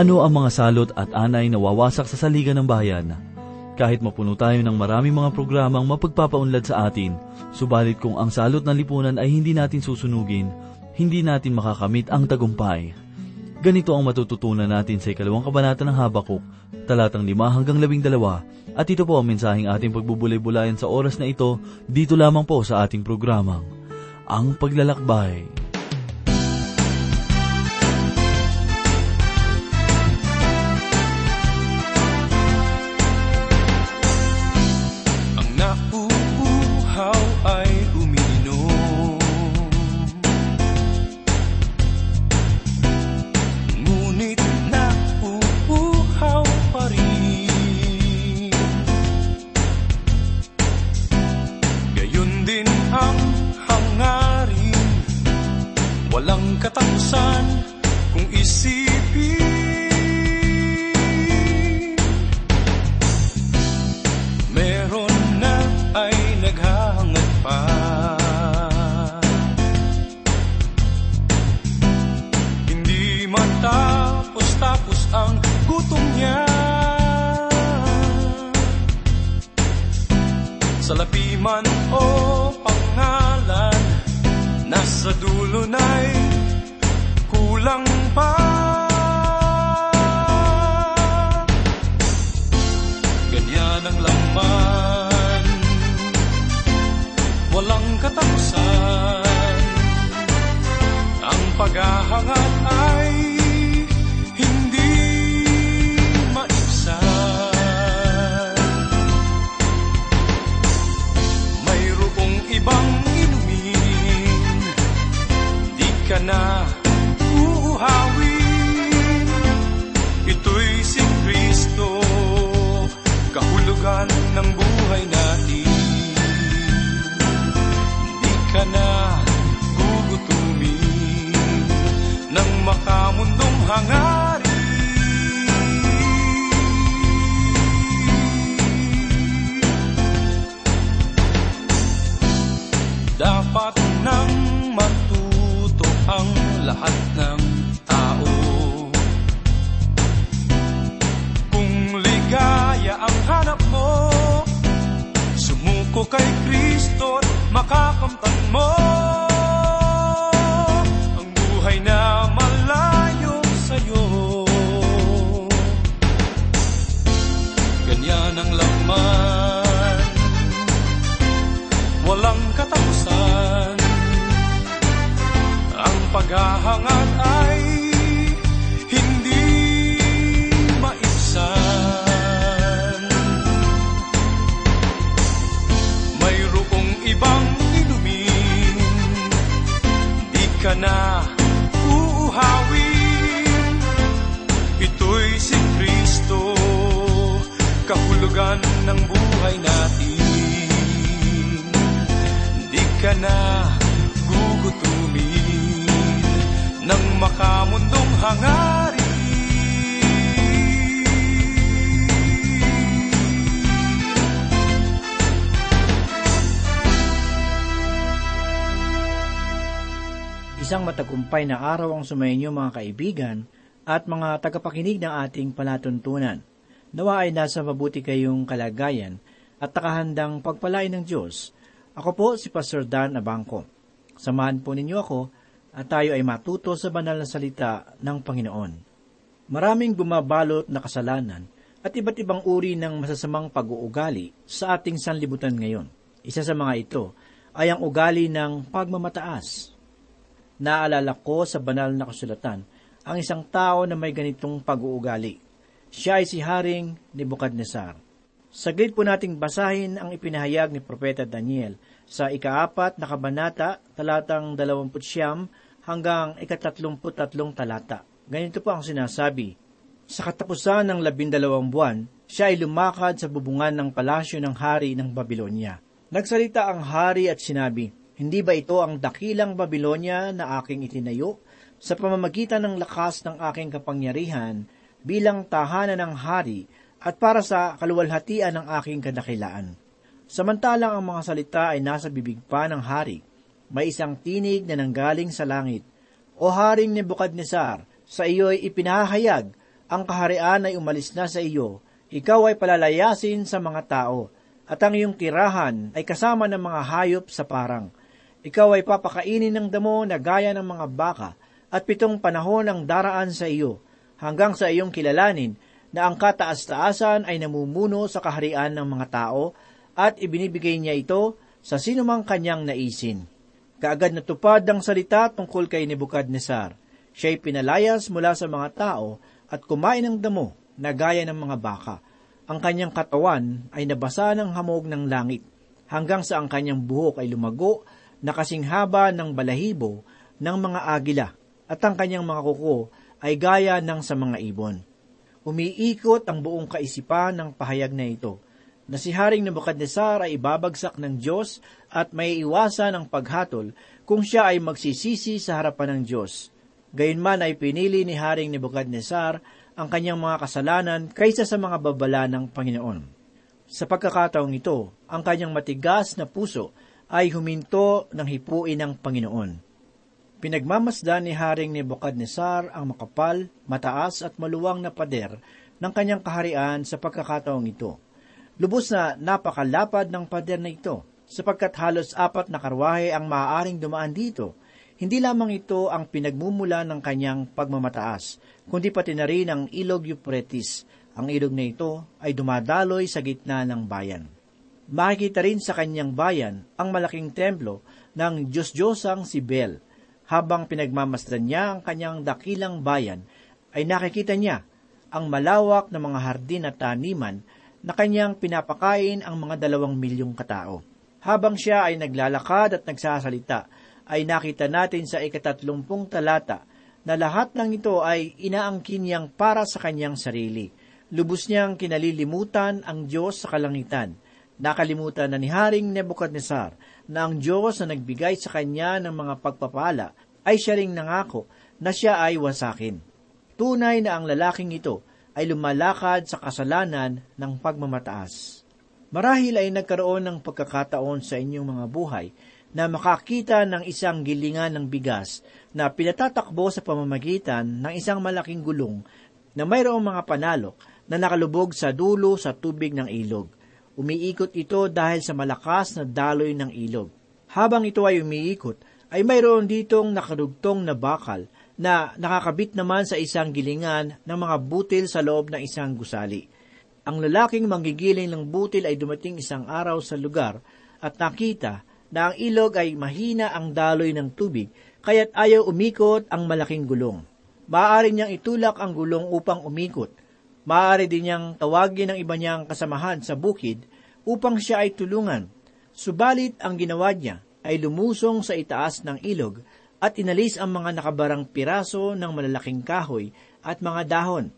Ano ang mga salot at anay na wawasak sa saligan ng bayan? Kahit mapuno tayo ng maraming mga programang mapagpapaunlad sa atin, subalit kung ang salot ng lipunan ay hindi natin susunugin, hindi natin makakamit ang tagumpay. Ganito ang matututunan natin sa ikalawang kabanata ng Habakuk, talatang 5 hanggang 12, at ito po ang mensaheng ating pagbubulay-bulayan sa oras na ito, dito lamang po sa ating programang, Ang Paglalakbay. Malayo sa'yo. Ganyan ang laman. Walang katapusan Ang paghahangad ka na gugutumin Ng makamundong hangarin Isang matagumpay na araw ang sumainyo mga kaibigan at mga tagapakinig ng ating palatuntunan. Nawa ay nasa mabuti kayong kalagayan at nakahandang pagpalain ng Diyos. Ako po si Pastor Dan Abangco. Samahan po ninyo ako at tayo ay matuto sa banal na salita ng Panginoon. Maraming bumabalot na kasalanan at iba't ibang uri ng masasamang pag-uugali sa ating sanlibutan ngayon. Isa sa mga ito ay ang ugali ng pagmamataas. Naalala ko sa banal na kasulatan ang isang tao na may ganitong pag-uugali. Siya ay si Haring Nebuchadnezzar. Saglit po nating basahin ang ipinahayag ni Propeta Daniel sa ikaapat na kabanata, talatang 20 hanggang ikatatlumput-tatlong talata. Ganito po ang sinasabi, Sa katapusan ng labindalawang buwan, siya ay lumakad sa bubungan ng palasyo ng hari ng Babylonia. Nagsalita ang hari at sinabi, Hindi ba ito ang dakilang Babylonia na aking itinayo sa pamamagitan ng lakas ng aking kapangyarihan bilang tahanan ng hari at para sa kaluwalhatian ng aking kadakilaan. Samantalang ang mga salita ay nasa bibig pa ng hari, may isang tinig na nanggaling sa langit. O Haring Nebukadnesar, sa iyo'y ipinahayag ang kaharian ay umalis na sa iyo, ikaw ay palalayasin sa mga tao, at ang iyong tirahan ay kasama ng mga hayop sa parang. Ikaw ay papakainin ng damo na gaya ng mga baka, at pitong panahon ang daraan sa iyo, hanggang sa iyong kilalanin na ang kataas-taasan ay namumuno sa kaharian ng mga tao, at ibinibigay niya ito sa sinumang kanyang naisin. Kaagad natupad ang salita tungkol kay Nebukadnesar. Siya'y pinalayas mula sa mga tao at kumain ng damo na gaya ng mga baka. Ang kanyang katawan ay nabasa ng hamog ng langit, hanggang sa ang kanyang buhok ay lumago na kasing haba ng balahibo ng mga agila, at ang kanyang mga kuko ay gaya ng sa mga ibon. Umiikot ang buong kaisipan ng pahayag na ito, na si Haring Nebuchadnezzar ay ibabagsak ng Diyos at may iwasan ang paghatol kung siya ay magsisisi sa harapan ng Diyos. Gayunman ay pinili ni Haring Nebuchadnezzar ang kanyang mga kasalanan kaysa sa mga babala ng Panginoon. Sa pagkakataong ito, ang kanyang matigas na puso ay huminto ng hipuin ng Panginoon. Pinagmamasdan ni Haring Nebuchadnezzar ang makapal, mataas at maluwang na pader ng kanyang kaharian sa pagkakataong ito. Lubos na napakalapad ng pader na ito, sapagkat halos apat na karwahe ang maaaring dumaan dito hindi lamang ito ang pinagmumula ng kanyang pagmamataas, kundi pati na rin ang ilog Euphrates. Ang ilog na ito ay dumadaloy sa gitna ng bayan. Makikita rin sa kanyang bayan ang malaking templo ng Diyos-Diyosang si Bel. Habang pinagmamasdan niya ang kanyang dakilang bayan, ay nakikita niya ang malawak na mga hardin at taniman na kanyang pinapakain ang mga dalawang milyong katao. Habang siya ay naglalakad at nagsasalita, ay nakita natin sa ikatatlumpung talata na lahat ng ito ay inaangkin niyang para sa kanyang sarili. Lubos niyang kinalilimutan ang Diyos sa kalangitan. Nakalimutan na ni Haring Nebuchadnezzar na ang Diyos na nagbigay sa kanya ng mga pagpapala ay siya ring nangako na siya ay wasakin. Tunay na ang lalaking ito ay lumalakad sa kasalanan ng pagmamataas. Marahil ay nagkaroon ng pagkakataon sa inyong mga buhay na makakita ng isang gilingan ng bigas na pinatatakbo sa pamamagitan ng isang malaking gulong na mayroong mga panalok na nakalubog sa dulo sa tubig ng ilog. Umiikot ito dahil sa malakas na daloy ng ilog. Habang ito ay umiikot, ay mayroon ditong nakarugtong na bakal na nakakabit naman sa isang gilingan ng mga butil sa loob ng isang gusali. Ang lalaking manggigiling ng butil ay dumating isang araw sa lugar at nakita na ang ilog ay mahina ang daloy ng tubig, kaya't ayaw umikot ang malaking gulong. Maaari niyang itulak ang gulong upang umikot. Maaari din niyang tawagin ang iba niyang kasamahan sa bukid upang siya ay tulungan. Subalit ang ginawa niya ay lumusong sa itaas ng ilog at inalis ang mga nakabarang piraso ng malalaking kahoy at mga dahon.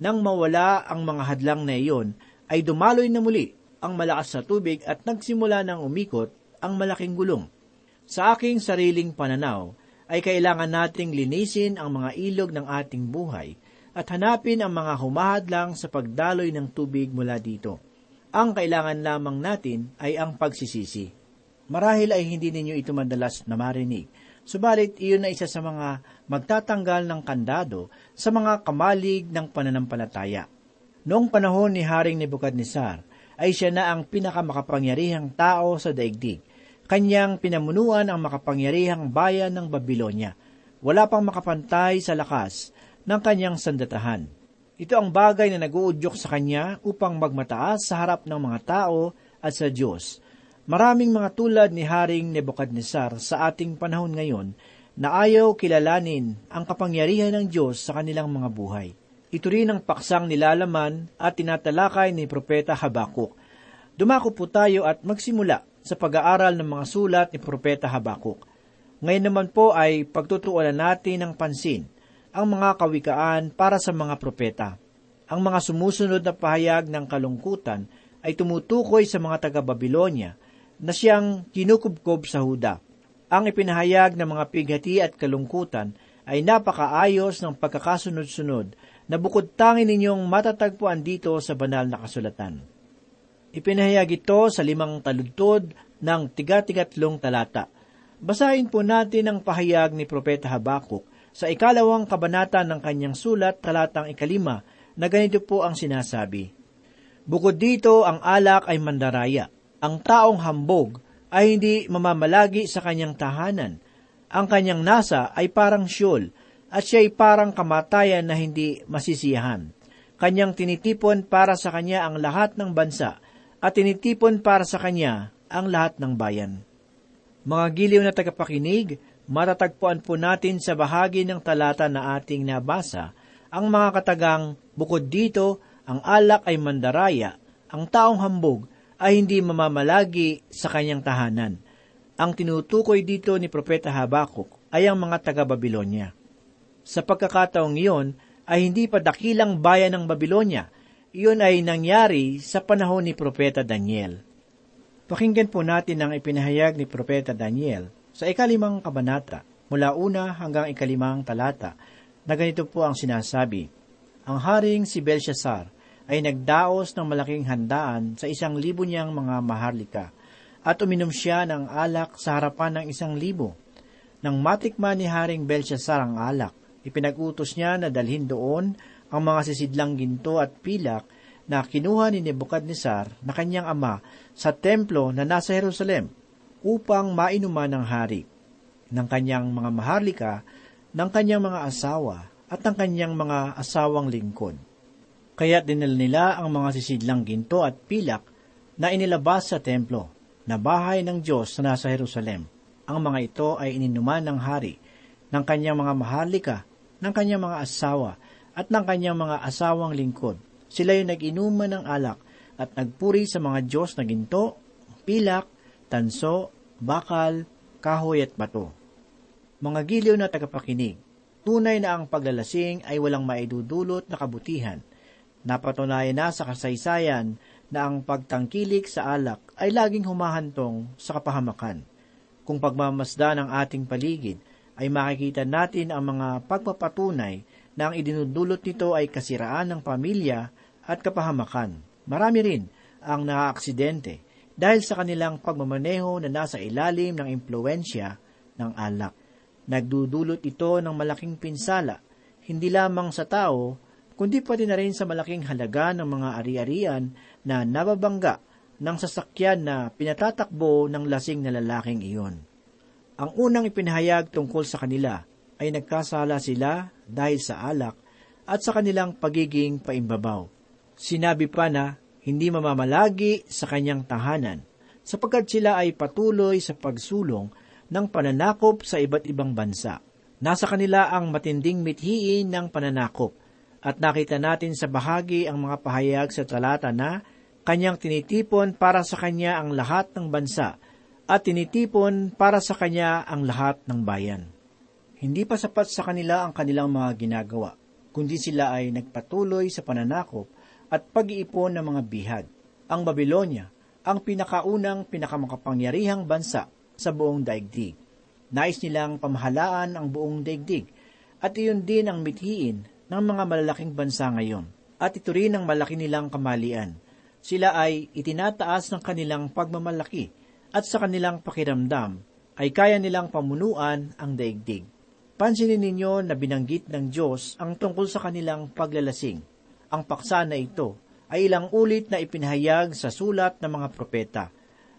Nang mawala ang mga hadlang na iyon, ay dumaloy na muli ang malakas sa tubig at nagsimula ng umikot ang malaking gulong. Sa aking sariling pananaw, ay kailangan nating linisin ang mga ilog ng ating buhay at hanapin ang mga humahadlang sa pagdaloy ng tubig mula dito. Ang kailangan lamang natin ay ang pagsisisi. Marahil ay hindi ninyo ito madalas na marinig, subalit iyon na isa sa mga magtatanggal ng kandado sa mga kamalig ng pananampalataya. Noong panahon ni Haring Nebuchadnezzar, ay siya na ang pinakamakapangyarihang tao sa daigdig Kanyang pinamunuan ang makapangyarihang bayan ng Babylonia. Wala pang makapantay sa lakas ng kanyang sandatahan. Ito ang bagay na naguudyok sa kanya upang magmataas sa harap ng mga tao at sa Diyos. Maraming mga tulad ni Haring Nebuchadnezzar sa ating panahon ngayon na ayaw kilalanin ang kapangyarihan ng Diyos sa kanilang mga buhay. Ito rin ang paksang nilalaman at tinatalakay ni Propeta Habakuk. Dumako po tayo at magsimula sa pag-aaral ng mga sulat ni Propeta Habakuk. Ngayon naman po ay pagtutuunan natin ng pansin ang mga kawikaan para sa mga propeta. Ang mga sumusunod na pahayag ng kalungkutan ay tumutukoy sa mga taga-Babilonya na siyang kinukubkob sa Huda. Ang ipinahayag ng mga pighati at kalungkutan ay napakaayos ng pagkakasunod-sunod na bukod tangin ninyong matatagpuan dito sa banal na kasulatan. Ipinahayag ito sa limang taludtod ng tiga-tigatlong talata. Basahin po natin ang pahayag ni Propeta Habakuk sa ikalawang kabanata ng kanyang sulat talatang ikalima na ganito po ang sinasabi. Bukod dito, ang alak ay mandaraya. Ang taong hambog ay hindi mamamalagi sa kanyang tahanan. Ang kanyang nasa ay parang siyol, at siya ay parang kamatayan na hindi masisiyahan. Kanyang tinitipon para sa kanya ang lahat ng bansa, at tinitipon para sa kanya ang lahat ng bayan. Mga giliw na tagapakinig, matatagpuan po natin sa bahagi ng talata na ating nabasa ang mga katagang bukod dito, ang alak ay mandaraya, ang taong hambog ay hindi mamamalagi sa kanyang tahanan. Ang tinutukoy dito ni Propeta Habakuk ay ang mga taga-Babilonya. Sa pagkakataong iyon, ay hindi pa dakilang bayan ng Babilonya. Iyon ay nangyari sa panahon ni Propeta Daniel. Pakinggan po natin ang ipinahayag ni Propeta Daniel sa ikalimang kabanata, mula una hanggang ikalimang talata, na ganito po ang sinasabi. Ang haring si Belshazzar ay nagdaos ng malaking handaan sa isang libo niyang mga maharlika, at uminom siya ng alak sa harapan ng isang libo. Nang matikman ni Haring Belshazzar ang alak, ipinag-utos niya na dalhin doon ang mga sisidlang ginto at pilak na kinuha ni Nebuchadnezzar na kanyang ama sa templo na nasa Jerusalem upang mainuman ng hari ng kanyang mga maharlika, ng kanyang mga asawa at ng kanyang mga asawang lingkod. Kaya dinala nila ang mga sisidlang ginto at pilak na inilabas sa templo na bahay ng Diyos na nasa Jerusalem. Ang mga ito ay ininuman ng hari, ng kanyang mga maharlika, ng kanyang mga asawa, at ng kanyang mga asawang lingkod, sila yung nag-inuman ng alak at nagpuri sa mga Diyos na ginto, pilak, tanso, bakal, kahoy at bato. Mga giliw na tagapakinig, tunay na ang paglalasing ay walang maidudulot na kabutihan. Napatunayan na sa kasaysayan na ang pagtangkilik sa alak ay laging humahantong sa kapahamakan. Kung pagmamasda ng ating paligid, ay makikita natin ang mga pagpapatunay na ang idinudulot nito ay kasiraan ng pamilya at kapahamakan. Marami rin ang naaaksidente dahil sa kanilang pagmamaneho na nasa ilalim ng impluensya ng alak. Nagdudulot ito ng malaking pinsala, hindi lamang sa tao, kundi pati na rin sa malaking halaga ng mga ari-arian na nababangga ng sasakyan na pinatatakbo ng lasing na lalaking iyon. Ang unang ipinahayag tungkol sa kanila ay nagkasala sila dahil sa alak at sa kanilang pagiging paimbabaw. Sinabi pa na hindi mamamalagi sa kanyang tahanan, sapagkat sila ay patuloy sa pagsulong ng pananakop sa iba't ibang bansa. Nasa kanila ang matinding mithiin ng pananakop, at nakita natin sa bahagi ang mga pahayag sa talata na kanyang tinitipon para sa kanya ang lahat ng bansa, at tinitipon para sa kanya ang lahat ng bayan. Hindi pa sapat sa kanila ang kanilang mga ginagawa, kundi sila ay nagpatuloy sa pananakop at pag-iipon ng mga bihag. Ang Babylonia, ang pinakaunang pinakamakapangyarihang bansa sa buong daigdig. Nais nilang pamahalaan ang buong daigdig at iyon din ang mithiin ng mga malalaking bansa ngayon. At ito rin ang malaki nilang kamalian. Sila ay itinataas ng kanilang pagmamalaki at sa kanilang pakiramdam ay kaya nilang pamunuan ang daigdig. Pansinin ninyo na binanggit ng Diyos ang tungkol sa kanilang paglalasing ang paksa na ito ay ilang ulit na ipinahayag sa sulat ng mga propeta.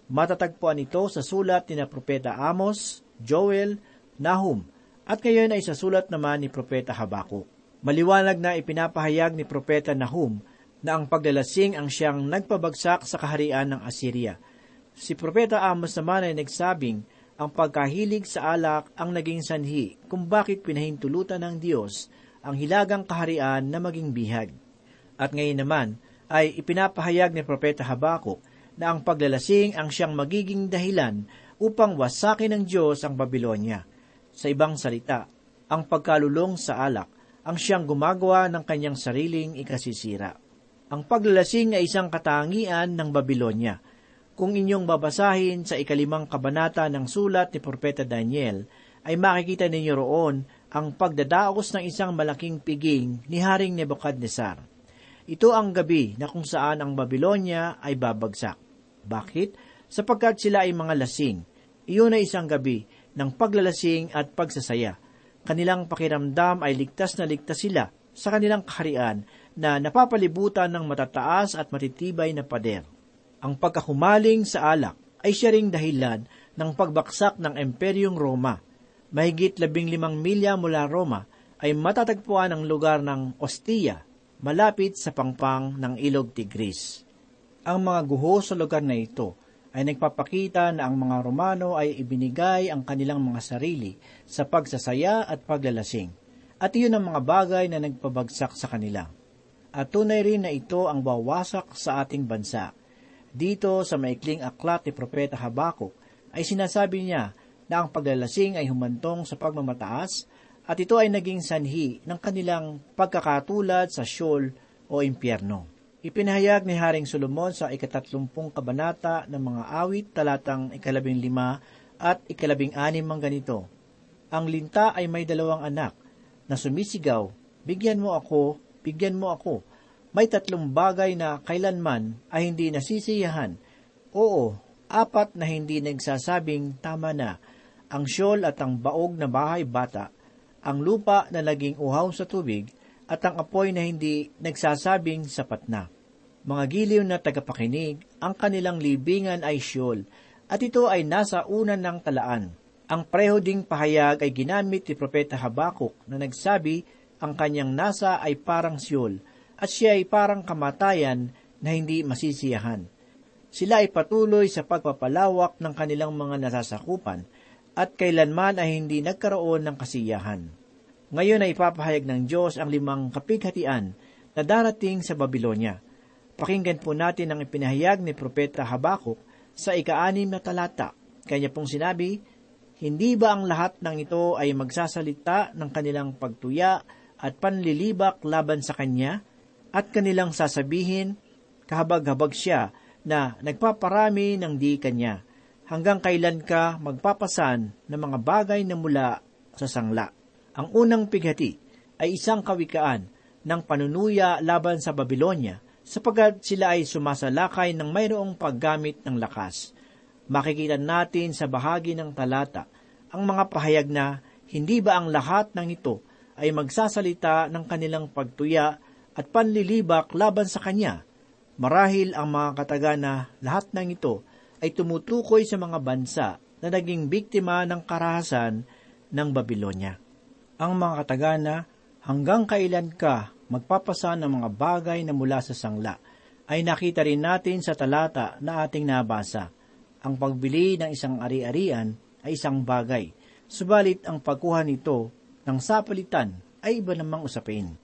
Matatagpuan ito sa sulat ni na propeta Amos, Joel, Nahum, at ngayon ay sa sulat naman ni propeta Habakuk. Maliwanag na ipinapahayag ni propeta Nahum na ang paglalasing ang siyang nagpabagsak sa kaharian ng Assyria. Si propeta Amos naman ay nagsabing ang pagkahilig sa alak ang naging sanhi kung bakit pinahintulutan ng Diyos ang hilagang kaharian na maging bihag. At ngayon naman ay ipinapahayag ni Propeta Habakuk na ang paglalasing ang siyang magiging dahilan upang wasakin ng Diyos ang Babylonia. Sa ibang salita, ang pagkalulong sa alak ang siyang gumagawa ng kanyang sariling ikasisira. Ang paglalasing ay isang katangian ng Babylonia. Kung inyong babasahin sa ikalimang kabanata ng sulat ni Propeta Daniel, ay makikita ninyo roon ang pagdadaos ng isang malaking piging ni Haring Nebuchadnezzar. Ito ang gabi na kung saan ang Babylonia ay babagsak. Bakit? Sapagkat sila ay mga lasing. Iyon ay isang gabi ng paglalasing at pagsasaya. Kanilang pakiramdam ay ligtas na ligtas sila sa kanilang kaharian na napapalibutan ng matataas at matitibay na pader. Ang pagkahumaling sa alak ay siya ring dahilan ng pagbaksak ng Imperyong Roma. Mahigit labing limang milya mula Roma ay matatagpuan ang lugar ng Ostia, malapit sa pangpang ng Ilog Tigris. Ang mga guho sa lugar na ito ay nagpapakita na ang mga Romano ay ibinigay ang kanilang mga sarili sa pagsasaya at paglalasing. At iyon ang mga bagay na nagpabagsak sa kanila. At tunay rin na ito ang bawasak sa ating bansa. Dito sa maikling aklat ni Propeta Habakuk ay sinasabi niya na ang paglalasing ay humantong sa pagmamataas at ito ay naging sanhi ng kanilang pagkakatulad sa Sheol o impyerno. Ipinahayag ni Haring Solomon sa ikatatlumpung kabanata ng mga awit talatang ikalabing lima at ikalabing anim ang ganito. Ang linta ay may dalawang anak na sumisigaw, bigyan mo ako, bigyan mo ako. May tatlong bagay na kailanman ay hindi nasisiyahan. Oo, apat na hindi nagsasabing tama na. Ang syol at ang baog na bahay bata, ang lupa na naging uhaw sa tubig, at ang apoy na hindi nagsasabing sapat na. Mga giliw na tagapakinig, ang kanilang libingan ay siyol, at ito ay nasa unan ng talaan. Ang preho ding pahayag ay ginamit ni Propeta Habakuk na nagsabi ang kanyang nasa ay parang siyol, at siya ay parang kamatayan na hindi masisiyahan. Sila ay patuloy sa pagpapalawak ng kanilang mga nasasakupan, at kailanman ay hindi nagkaroon ng kasiyahan. Ngayon ay ipapahayag ng Diyos ang limang kapighatian na darating sa Babylonia. Pakinggan po natin ang ipinahayag ni Propeta Habakuk sa ika-anim na talata. Kanya pong sinabi, Hindi ba ang lahat ng ito ay magsasalita ng kanilang pagtuya at panlilibak laban sa Kanya? At kanilang sasabihin, kahabag-habag siya na nagpaparami ng di Kanya. Hanggang kailan ka magpapasan ng mga bagay na mula sa sangla? Ang unang pighati ay isang kawikaan ng panunuya laban sa Babylonia sapagat sila ay sumasalakay ng mayroong paggamit ng lakas. Makikita natin sa bahagi ng talata ang mga pahayag na hindi ba ang lahat ng ito ay magsasalita ng kanilang pagtuya at panlilibak laban sa Kanya. Marahil ang mga katagana lahat ng ito ay tumutukoy sa mga bansa na naging biktima ng karahasan ng Babylonia ang mga katagana, hanggang kailan ka magpapasa ng mga bagay na mula sa sangla, ay nakita rin natin sa talata na ating nabasa. Ang pagbili ng isang ari-arian ay isang bagay, subalit ang pagkuha nito ng sapalitan ay iba namang usapin.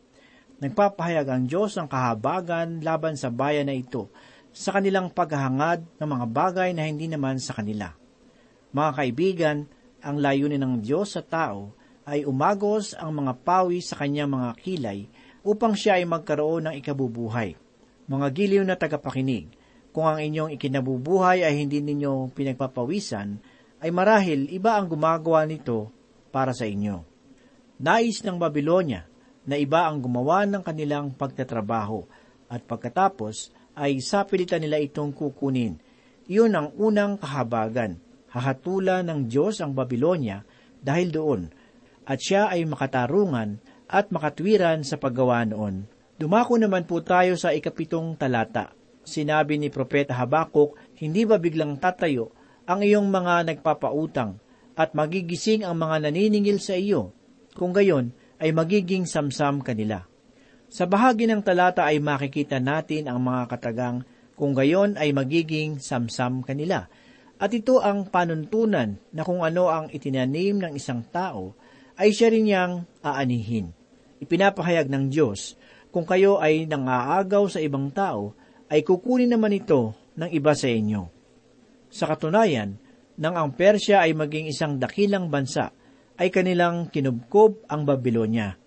Nagpapahayag ang Diyos ng kahabagan laban sa bayan na ito sa kanilang paghahangad ng mga bagay na hindi naman sa kanila. Mga kaibigan, ang layunin ng Diyos sa tao ay umagos ang mga pawi sa kanyang mga kilay upang siya ay magkaroon ng ikabubuhay. Mga giliw na tagapakinig, kung ang inyong ikinabubuhay ay hindi ninyo pinagpapawisan, ay marahil iba ang gumagawa nito para sa inyo. Nais ng Babylonia na iba ang gumawa ng kanilang pagtatrabaho at pagkatapos ay sapilitan nila itong kukunin. Iyon ang unang kahabagan. Hahatula ng Diyos ang Babylonia dahil doon at siya ay makatarungan at makatwiran sa paggawa noon. Dumako naman po tayo sa ikapitong talata. Sinabi ni Propeta Habakuk, hindi ba biglang tatayo ang iyong mga nagpapautang at magigising ang mga naniningil sa iyo? Kung gayon, ay magiging samsam kanila. Sa bahagi ng talata ay makikita natin ang mga katagang kung gayon ay magiging samsam kanila. At ito ang panuntunan na kung ano ang itinanim ng isang tao ay siya rin niyang aanihin. Ipinapahayag ng Diyos, kung kayo ay nangaagaw sa ibang tao, ay kukunin naman ito ng iba sa inyo. Sa katunayan, nang ang Persya ay maging isang dakilang bansa, ay kanilang kinubkob ang Babylonia.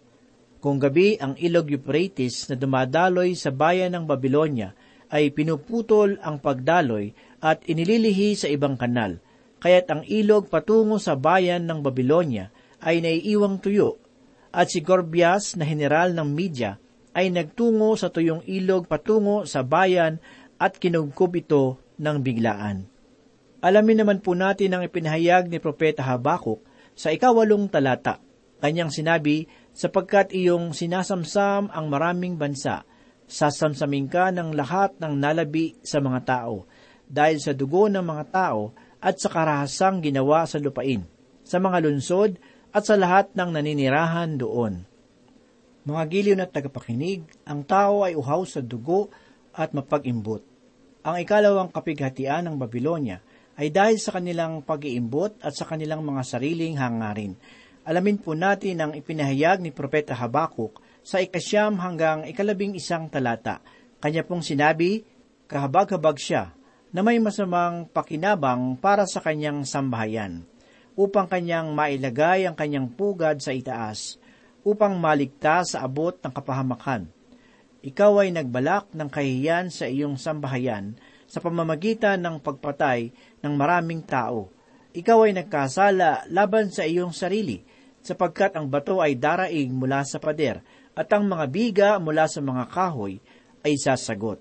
Kung gabi ang ilog Euphrates na dumadaloy sa bayan ng Babylonia ay pinuputol ang pagdaloy at inililihi sa ibang kanal, kaya't ang ilog patungo sa bayan ng Babylonia ay naiiwang tuyo at si Gorbias na general ng media ay nagtungo sa tuyong ilog patungo sa bayan at kinugkob ito ng biglaan. Alamin naman po natin ang ipinahayag ni Propeta Habakuk sa ikawalong talata. Kanyang sinabi, sapagkat iyong sinasamsam ang maraming bansa Sasamsamin ka ng lahat ng nalabi sa mga tao, dahil sa dugo ng mga tao at sa karahasang ginawa sa lupain, sa mga lunsod at sa lahat ng naninirahan doon. Mga giliw na tagapakinig, ang tao ay uhaw sa dugo at mapag-imbot. Ang ikalawang kapighatian ng Babylonia ay dahil sa kanilang pag-iimbot at sa kanilang mga sariling hangarin. Alamin po natin ang ipinahayag ni Propeta Habakuk sa ikasyam hanggang ikalabing isang talata. Kanya pong sinabi, kahabag-habag siya na may masamang pakinabang para sa kanyang sambahayan, upang kanyang mailagay ang kanyang pugad sa itaas, upang maligtas sa abot ng kapahamakan. Ikaw ay nagbalak ng kahiyan sa iyong sambahayan sa pamamagitan ng pagpatay ng maraming tao. Ikaw ay nagkasala laban sa iyong sarili, sapagkat ang bato ay daraing mula sa pader at ang mga biga mula sa mga kahoy ay sasagot.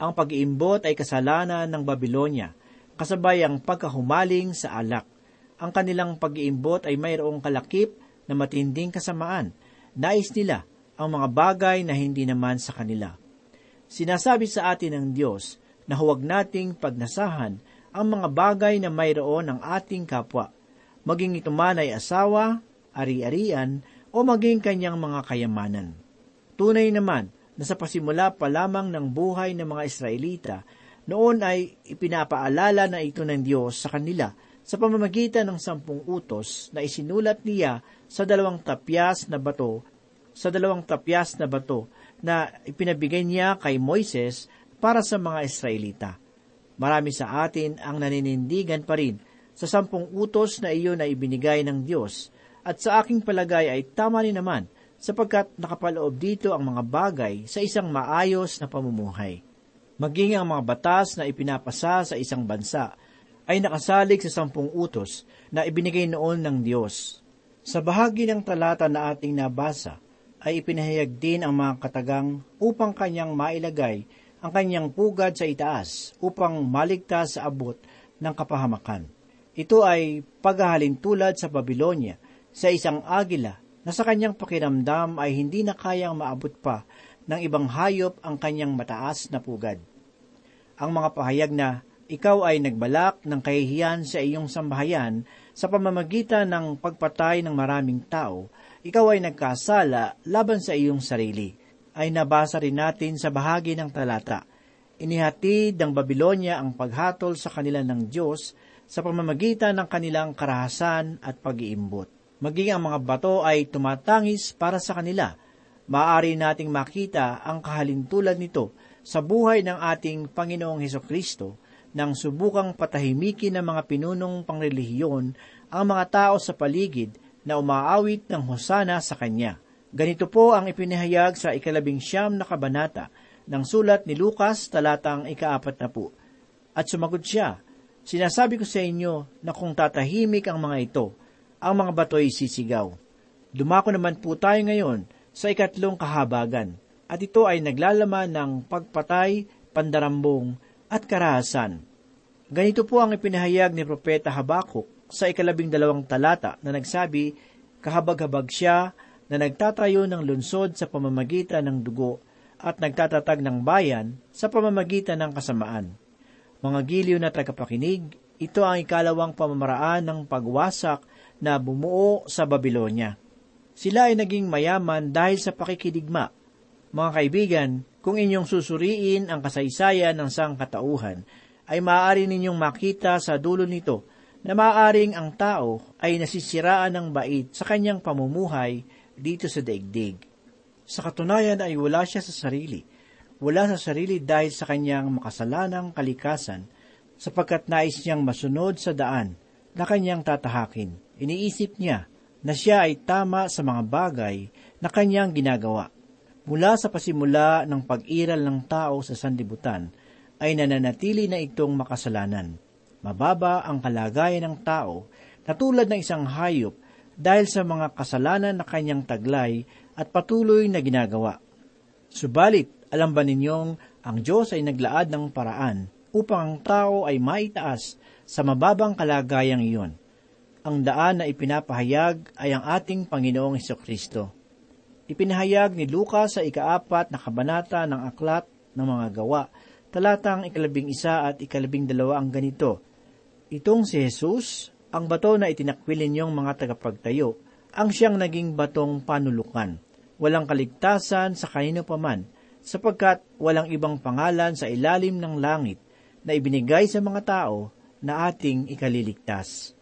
Ang pag-iimbot ay kasalanan ng Babylonia, kasabay ang pagkahumaling sa alak. Ang kanilang pag-iimbot ay mayroong kalakip na matinding kasamaan. Nais nila ang mga bagay na hindi naman sa kanila. Sinasabi sa atin ng Diyos na huwag nating pagnasahan ang mga bagay na mayroon ng ating kapwa, maging ito man ay asawa, ari-arian, o maging kanyang mga kayamanan. Tunay naman na sa pasimula pa lamang ng buhay ng mga Israelita, noon ay ipinapaalala na ito ng Diyos sa kanila sa pamamagitan ng sampung utos na isinulat niya sa dalawang tapyas na bato, sa dalawang tapyas na bato na ipinabigay niya kay Moises para sa mga Israelita. Marami sa atin ang naninindigan pa rin sa sampung utos na iyon na ibinigay ng Diyos at sa aking palagay ay tama rin naman sapagkat nakapaloob dito ang mga bagay sa isang maayos na pamumuhay. Maging ang mga batas na ipinapasa sa isang bansa ay nakasalig sa sampung utos na ibinigay noon ng Diyos. Sa bahagi ng talata na ating nabasa, ay ipinahayag din ang mga katagang upang kanyang mailagay ang kanyang pugad sa itaas upang maligtas sa abot ng kapahamakan. Ito ay paghahalin tulad sa Babylonia sa isang agila na sa kanyang pakiramdam ay hindi na kayang maabot pa ng ibang hayop ang kanyang mataas na pugad. Ang mga pahayag na ikaw ay nagbalak ng kahihiyan sa iyong sambahayan sa pamamagitan ng pagpatay ng maraming tao, ikaw ay nagkasala laban sa iyong sarili, ay nabasa rin natin sa bahagi ng talata. Inihatid ng Babylonia ang paghatol sa kanila ng Diyos sa pamamagitan ng kanilang karahasan at pag-iimbot maging ang mga bato ay tumatangis para sa kanila. Maaari nating makita ang kahalintulad nito sa buhay ng ating Panginoong Heso Kristo nang subukang patahimikin ng mga pinunong pangrelihiyon ang mga tao sa paligid na umaawit ng hosana sa Kanya. Ganito po ang ipinahayag sa ikalabing siyam na kabanata ng sulat ni Lucas talatang ikaapat na po. At sumagot siya, Sinasabi ko sa inyo na kung tatahimik ang mga ito, ang mga bato'y sisigaw. Dumako naman po tayo ngayon sa ikatlong kahabagan, at ito ay naglalaman ng pagpatay, pandarambong, at karahasan. Ganito po ang ipinahayag ni Propeta Habakuk sa ikalabing dalawang talata na nagsabi, kahabag-habag siya na nagtatayo ng lunsod sa pamamagitan ng dugo at nagtatatag ng bayan sa pamamagitan ng kasamaan. Mga giliw na tagapakinig, ito ang ikalawang pamamaraan ng pagwasak na bumuo sa Babylonia. Sila ay naging mayaman dahil sa pakikidigma. Mga kaibigan, kung inyong susuriin ang kasaysayan ng sangkatauhan, ay maaari ninyong makita sa dulo nito na maaaring ang tao ay nasisiraan ng bait sa kanyang pamumuhay dito sa daigdig. Sa katunayan ay wala siya sa sarili. Wala sa sarili dahil sa kanyang makasalanang kalikasan, sapagkat nais niyang masunod sa daan na kanyang tatahakin. Iniisip niya na siya ay tama sa mga bagay na kanyang ginagawa. Mula sa pasimula ng pag-iral ng tao sa sandibutan, ay nananatili na itong makasalanan. Mababa ang kalagayan ng tao na tulad ng isang hayop dahil sa mga kasalanan na kanyang taglay at patuloy na ginagawa. Subalit, alam ba ninyong ang Diyos ay naglaad ng paraan upang ang tao ay maitaas sa mababang kalagayang iyon? Ang daan na ipinapahayag ay ang ating Panginoong Kristo. Ipinahayag ni Lucas sa ikaapat na kabanata ng aklat ng mga gawa, talatang ikalabing isa at ikalabing dalawa ang ganito. Itong si Jesus, ang bato na itinakwil ninyong mga tagapagtayo, ang siyang naging batong panulukan. Walang kaligtasan sa kanino paman, sapagkat walang ibang pangalan sa ilalim ng langit na ibinigay sa mga tao na ating ikaliligtas.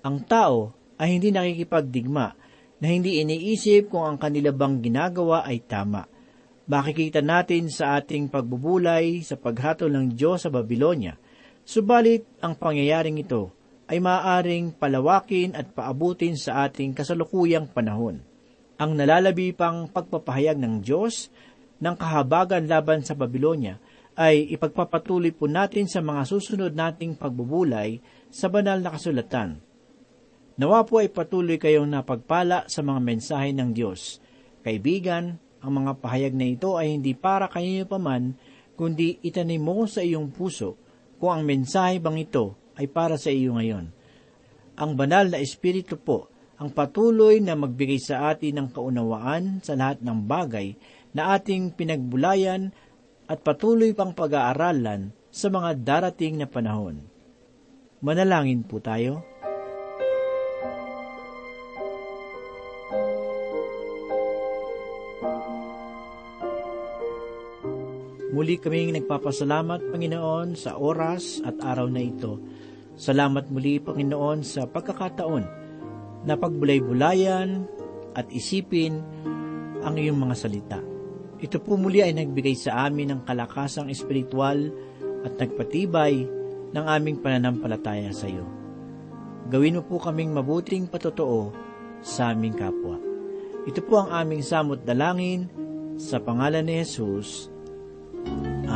Ang tao ay hindi nakikipagdigma na hindi iniisip kung ang kanila bang ginagawa ay tama. Makikita natin sa ating pagbubulay sa paghatol ng Diyos sa Babylonia, subalit ang pangyayaring ito ay maaaring palawakin at paabutin sa ating kasalukuyang panahon. Ang nalalabi pang pagpapahayag ng Diyos ng kahabagan laban sa Babylonia ay ipagpapatuloy po natin sa mga susunod nating pagbubulay sa banal na kasulatan. Nawa po ay patuloy kayong napagpala sa mga mensahe ng Diyos. Kaibigan, ang mga pahayag na ito ay hindi para kanino paman, kundi itanim mo sa iyong puso kung ang mensahe bang ito ay para sa iyo ngayon. Ang banal na Espiritu po ang patuloy na magbigay sa atin ng kaunawaan sa lahat ng bagay na ating pinagbulayan at patuloy pang pag-aaralan sa mga darating na panahon. Manalangin po tayo. Muli kaming nagpapasalamat, Panginoon, sa oras at araw na ito. Salamat muli, Panginoon, sa pagkakataon na pagbulay-bulayan at isipin ang iyong mga salita. Ito po muli ay nagbigay sa amin ng kalakasang espiritual at nagpatibay ng aming pananampalataya sa iyo. Gawin mo po kaming mabuting patotoo sa aming kapwa. Ito po ang aming samot dalangin sa pangalan ni Jesus.